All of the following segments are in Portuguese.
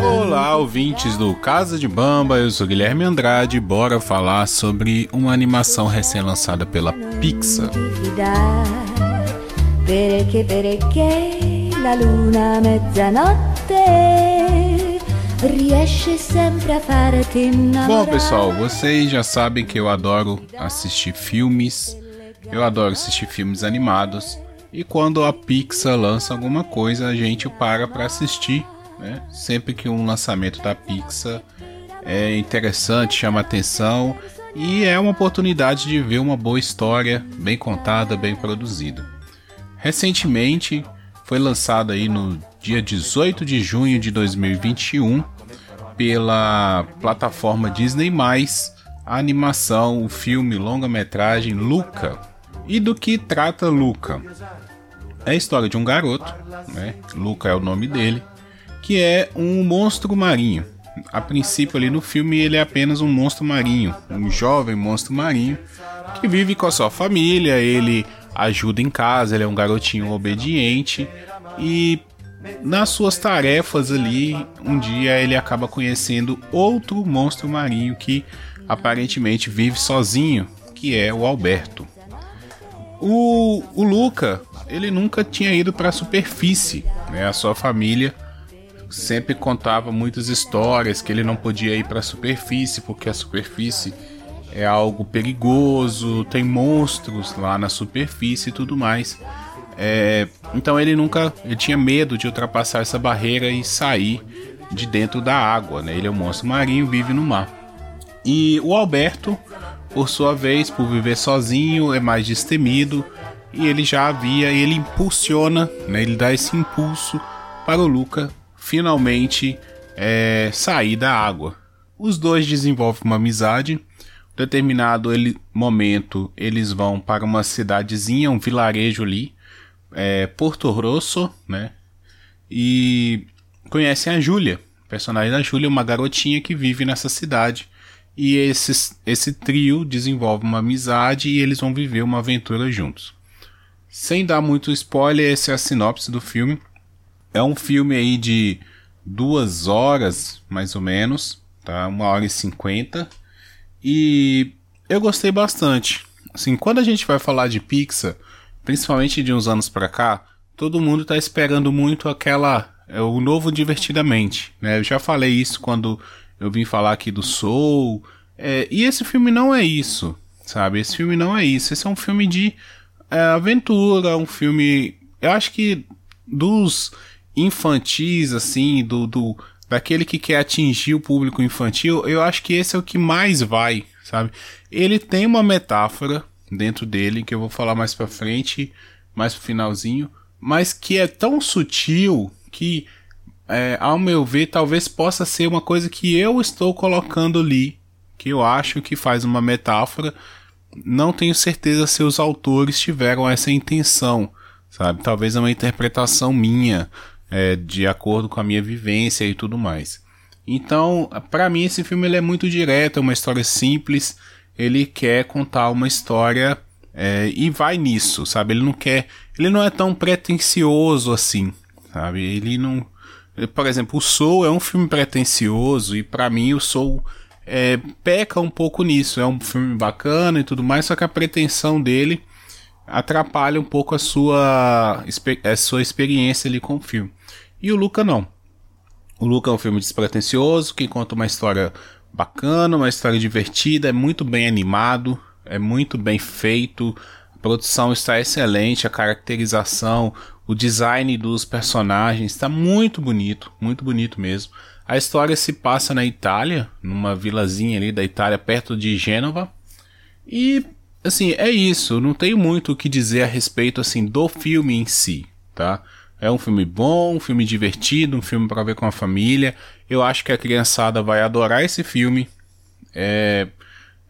Olá, ouvintes do Casa de Bamba, eu sou Guilherme Andrade. Bora falar sobre uma animação recém-lançada pela Pixar. Perché, perché la luna mezzanotte riesce sempre a farti. Bom, pessoal, vocês já sabem que eu adoro assistir filmes. Eu adoro assistir filmes animados. E quando a Pixar lança alguma coisa, a gente para para assistir. Né? Sempre que um lançamento da Pixar é interessante, chama atenção e é uma oportunidade de ver uma boa história, bem contada, bem produzida. Recentemente foi lançado aí no dia 18 de junho de 2021 pela plataforma Disney+, a animação, o filme longa-metragem Luca. E do que trata Luca? É a história de um garoto, né? Luca é o nome dele, que é um monstro marinho. A princípio ali no filme ele é apenas um monstro marinho, um jovem monstro marinho que vive com a sua família, ele ajuda em casa, ele é um garotinho obediente e nas suas tarefas ali, um dia ele acaba conhecendo outro monstro marinho que aparentemente vive sozinho, que é o Alberto. O, o Luca, ele nunca tinha ido para a superfície, né? A sua família sempre contava muitas histórias que ele não podia ir para a superfície porque a superfície é algo perigoso, tem monstros lá na superfície e tudo mais. É, então ele nunca ele tinha medo de ultrapassar essa barreira e sair de dentro da água. Né? Ele é um monstro marinho, vive no mar. E o Alberto, por sua vez, por viver sozinho, é mais destemido e ele já havia, ele impulsiona, né? ele dá esse impulso para o Luca finalmente é, sair da água. Os dois desenvolvem uma amizade determinado ele, momento, eles vão para uma cidadezinha, um vilarejo ali, é, Porto Rosso, né? E conhecem a Júlia, personagem da Júlia, uma garotinha que vive nessa cidade. E esses, esse trio desenvolve uma amizade e eles vão viver uma aventura juntos. Sem dar muito spoiler, essa é a sinopse do filme. É um filme aí de duas horas, mais ou menos, tá? Uma hora e cinquenta. E eu gostei bastante. Assim, quando a gente vai falar de Pixar, principalmente de uns anos para cá, todo mundo tá esperando muito aquela é o novo divertidamente, né? Eu já falei isso quando eu vim falar aqui do Soul, é, e esse filme não é isso, sabe? Esse filme não é isso. Esse é um filme de é, aventura, um filme, eu acho que dos infantis assim, do, do daquele que quer atingir o público infantil, eu acho que esse é o que mais vai, sabe? Ele tem uma metáfora dentro dele que eu vou falar mais para frente, mais pro finalzinho, mas que é tão sutil que, é, ao meu ver, talvez possa ser uma coisa que eu estou colocando ali, que eu acho que faz uma metáfora. Não tenho certeza se os autores tiveram essa intenção, sabe? Talvez é uma interpretação minha é, de acordo com a minha vivência e tudo mais. Então, para mim esse filme ele é muito direto, é uma história simples. Ele quer contar uma história é, e vai nisso, sabe? Ele não quer, ele não é tão pretensioso assim, sabe? Ele não, por exemplo, o Soul é um filme pretensioso e para mim o Soul é, peca um pouco nisso. É um filme bacana e tudo mais, só que a pretensão dele atrapalha um pouco a sua, a sua experiência ali com o filme. E o Luca não. O Luca é um filme despretensioso que conta uma história bacana, uma história divertida, é muito bem animado, é muito bem feito, a produção está excelente, a caracterização, o design dos personagens está muito bonito, muito bonito mesmo. A história se passa na Itália, numa vilazinha ali da Itália, perto de Gênova. E, assim, é isso. Não tenho muito o que dizer a respeito, assim, do filme em si, tá? É um filme bom, um filme divertido, um filme para ver com a família. Eu acho que a criançada vai adorar esse filme. É,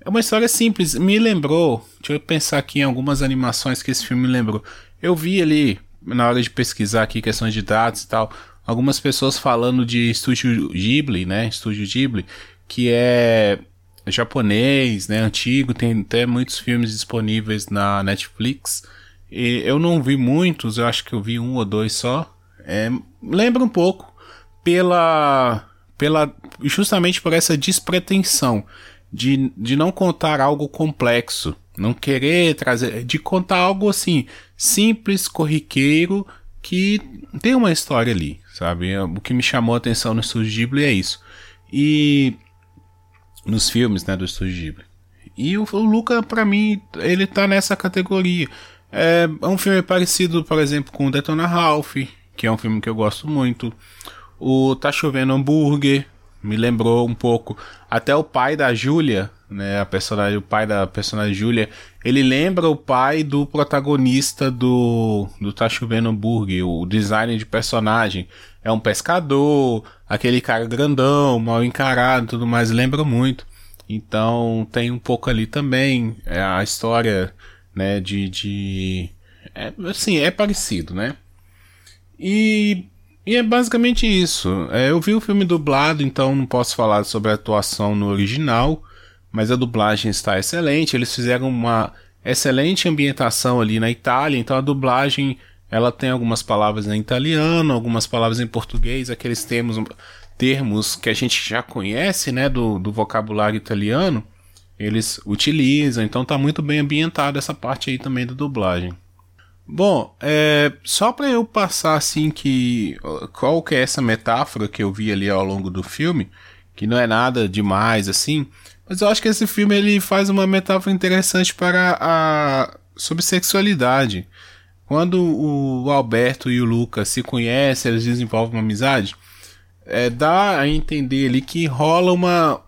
é uma história simples. Me lembrou. Deixa eu pensar aqui em algumas animações que esse filme me lembrou. Eu vi ali, na hora de pesquisar aqui questões de dados e tal, algumas pessoas falando de Estúdio Ghibli, né? Estúdio Ghibli, que é japonês, né, antigo, tem até muitos filmes disponíveis na Netflix. E eu não vi muitos, eu acho que eu vi um ou dois só. É, lembra um pouco pela pela justamente por essa despretensão de, de não contar algo complexo, não querer trazer, de contar algo assim simples, corriqueiro, que tem uma história ali, sabe? O que me chamou a atenção no Estúdio Ghibli é isso. E nos filmes, né, do Estúdio Ghibli. E o, o Luca, para mim, ele tá nessa categoria. É, é, um filme parecido, por exemplo, com Detona Ralph, que é um filme que eu gosto muito. O Tá Chovendo Hambúrguer, me lembrou um pouco. Até o pai da Júlia, né, a personagem, o pai da personagem Júlia, ele lembra o pai do protagonista do, do Tá Chovendo Hambúrguer, o design de personagem. É um pescador, aquele cara grandão, mal encarado tudo mais, lembra muito. Então tem um pouco ali também é a história, né, de, de é, assim, é parecido, né? E e é basicamente isso. É, eu vi o filme dublado, então não posso falar sobre a atuação no original, mas a dublagem está excelente. Eles fizeram uma excelente ambientação ali na Itália, então a dublagem ela tem algumas palavras em italiano, algumas palavras em português, aqueles termos, termos que a gente já conhece, né, do, do vocabulário italiano, eles utilizam, então tá muito bem ambientado essa parte aí também da dublagem. Bom, é, só para eu passar assim que qual que é essa metáfora que eu vi ali ao longo do filme, que não é nada demais assim, mas eu acho que esse filme ele faz uma metáfora interessante para a sobre sexualidade. Quando o Alberto e o Lucas se conhecem, eles desenvolvem uma amizade, é, dá a entender ali que rola uma,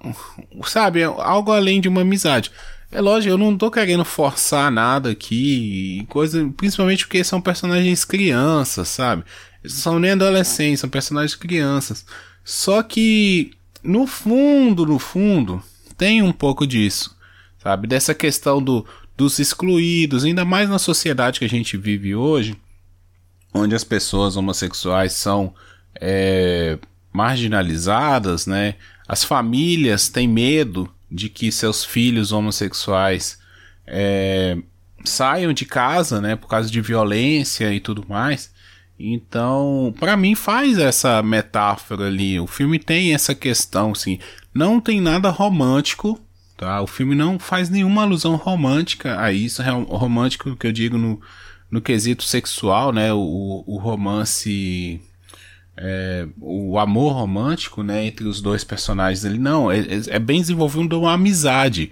sabe, algo além de uma amizade. É lógico, eu não tô querendo forçar nada aqui, coisa, principalmente porque são personagens crianças, sabe? Eles são nem adolescentes, são personagens crianças. Só que no fundo, no fundo, tem um pouco disso, sabe? Dessa questão do, dos excluídos, ainda mais na sociedade que a gente vive hoje, onde as pessoas homossexuais são é, marginalizadas, né? As famílias têm medo de que seus filhos homossexuais é, saiam de casa, né, por causa de violência e tudo mais. Então, para mim faz essa metáfora ali. O filme tem essa questão, assim, não tem nada romântico, tá? O filme não faz nenhuma alusão romântica a isso, romântico que eu digo no, no quesito sexual, né? O, o romance é, o amor romântico, né, entre os dois personagens ali, não, é, é, é bem desenvolvido uma amizade,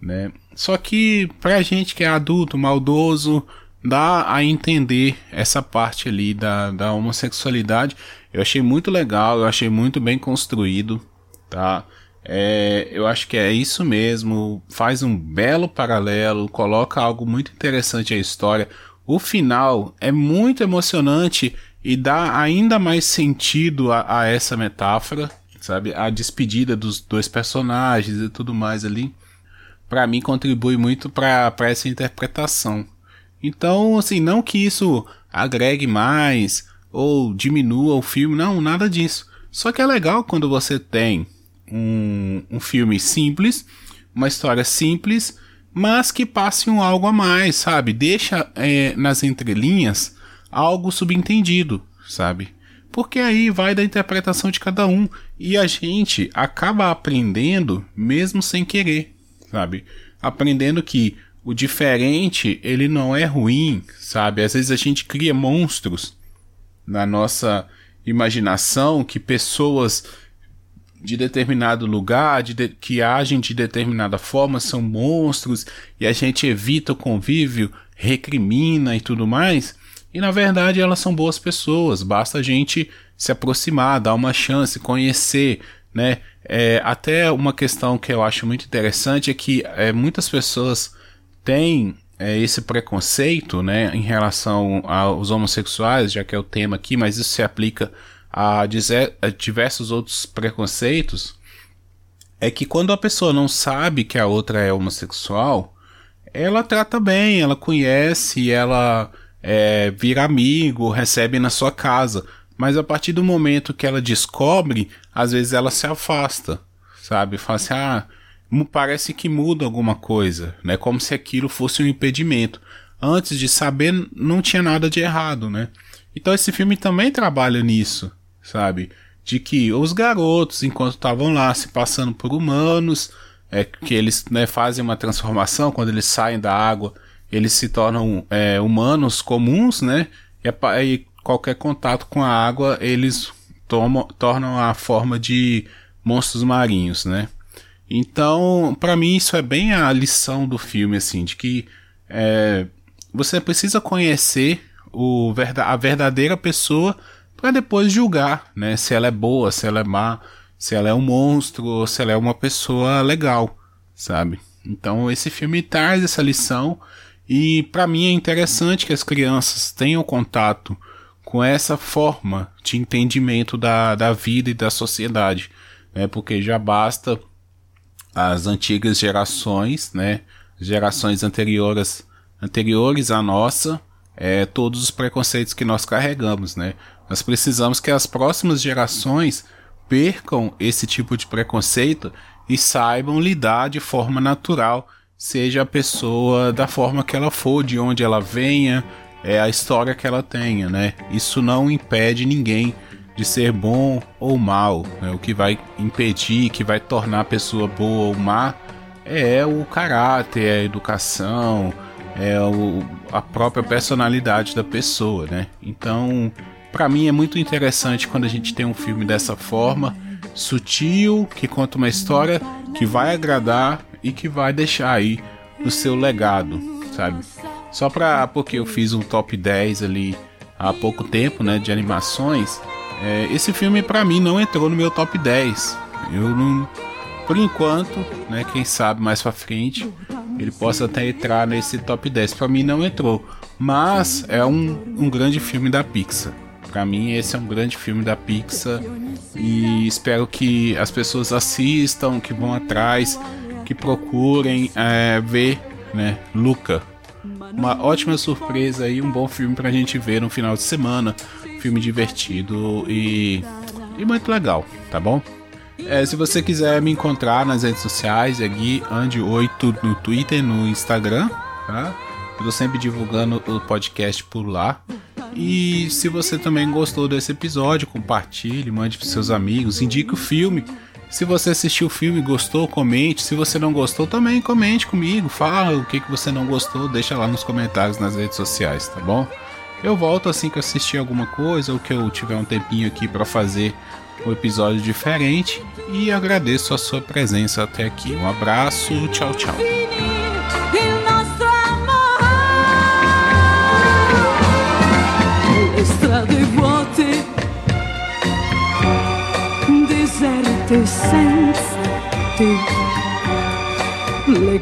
né, só que pra gente que é adulto, maldoso, dá a entender essa parte ali da, da homossexualidade, eu achei muito legal, eu achei muito bem construído, tá, é, eu acho que é isso mesmo, faz um belo paralelo, coloca algo muito interessante à história, o final é muito emocionante e dá ainda mais sentido a, a essa metáfora, sabe? A despedida dos dois personagens e tudo mais ali, para mim contribui muito para essa interpretação. Então, assim, não que isso agregue mais ou diminua o filme, não, nada disso. Só que é legal quando você tem um, um filme simples, uma história simples, mas que passe um algo a mais, sabe? Deixa é, nas entrelinhas algo subentendido, sabe? Porque aí vai da interpretação de cada um e a gente acaba aprendendo mesmo sem querer, sabe? Aprendendo que o diferente, ele não é ruim, sabe? Às vezes a gente cria monstros na nossa imaginação que pessoas de determinado lugar, de, de, que agem de determinada forma, são monstros e a gente evita o convívio, recrimina e tudo mais. E na verdade elas são boas pessoas, basta a gente se aproximar, dar uma chance, conhecer, né? É, até uma questão que eu acho muito interessante é que é, muitas pessoas têm é, esse preconceito, né, em relação aos homossexuais, já que é o tema aqui, mas isso se aplica a, dizer, a diversos outros preconceitos. É que quando a pessoa não sabe que a outra é homossexual, ela trata bem, ela conhece, ela é, vira amigo, recebe na sua casa. Mas a partir do momento que ela descobre, às vezes ela se afasta, sabe? Fala assim, ah, parece que muda alguma coisa, né? Como se aquilo fosse um impedimento. Antes de saber, não tinha nada de errado, né? Então esse filme também trabalha nisso, sabe? De que os garotos, enquanto estavam lá se passando por humanos, é que eles né, fazem uma transformação quando eles saem da água, eles se tornam é, humanos comuns, né? E, e qualquer contato com a água eles tomam, tornam a forma de monstros marinhos, né? Então, para mim isso é bem a lição do filme, assim, de que é, você precisa conhecer o, a verdadeira pessoa para depois julgar, né? Se ela é boa, se ela é má, se ela é um monstro ou se ela é uma pessoa legal, sabe? Então esse filme traz essa lição e para mim é interessante que as crianças tenham contato com essa forma de entendimento da, da vida e da sociedade, né? Porque já basta as antigas gerações, né? Gerações anteriores, anteriores à nossa, é, todos os preconceitos que nós carregamos, né? Nós precisamos que as próximas gerações percam esse tipo de preconceito e saibam lidar de forma natural, seja a pessoa da forma que ela for, de onde ela venha, é a história que ela tenha, né? Isso não impede ninguém de ser bom ou mal. Né? O que vai impedir, que vai tornar a pessoa boa ou má, é o caráter, é a educação, é o, a própria personalidade da pessoa, né? Então, para mim é muito interessante quando a gente tem um filme dessa forma, sutil, que conta uma história que vai agradar e que vai deixar aí o seu legado, sabe? Só pra porque eu fiz um top 10 ali há pouco tempo, né, de animações, é, esse filme para mim não entrou no meu top 10. Eu não. Por enquanto, né? Quem sabe mais pra frente ele possa até entrar nesse top 10. Para mim não entrou. Mas é um, um grande filme da Pixar. Para mim esse é um grande filme da Pixar. E espero que as pessoas assistam, que vão atrás, que procurem é, ver, né? Luca. Uma ótima surpresa e um bom filme pra gente ver no final de semana filme divertido e, e muito legal, tá bom? É, se você quiser me encontrar nas redes sociais, é Gui Andi8 no Twitter, no Instagram, tá? Eu tô sempre divulgando o podcast por lá. E se você também gostou desse episódio, compartilhe, mande para seus amigos, indique o filme. Se você assistiu o filme e gostou, comente. Se você não gostou, também comente comigo. Fala o que, que você não gostou, deixa lá nos comentários nas redes sociais, tá bom? Eu volto assim que eu assistir alguma coisa ou que eu tiver um tempinho aqui para fazer um episódio diferente e agradeço a sua presença até aqui. Um abraço, tchau, tchau.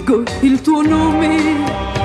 scrigo il tuo nome.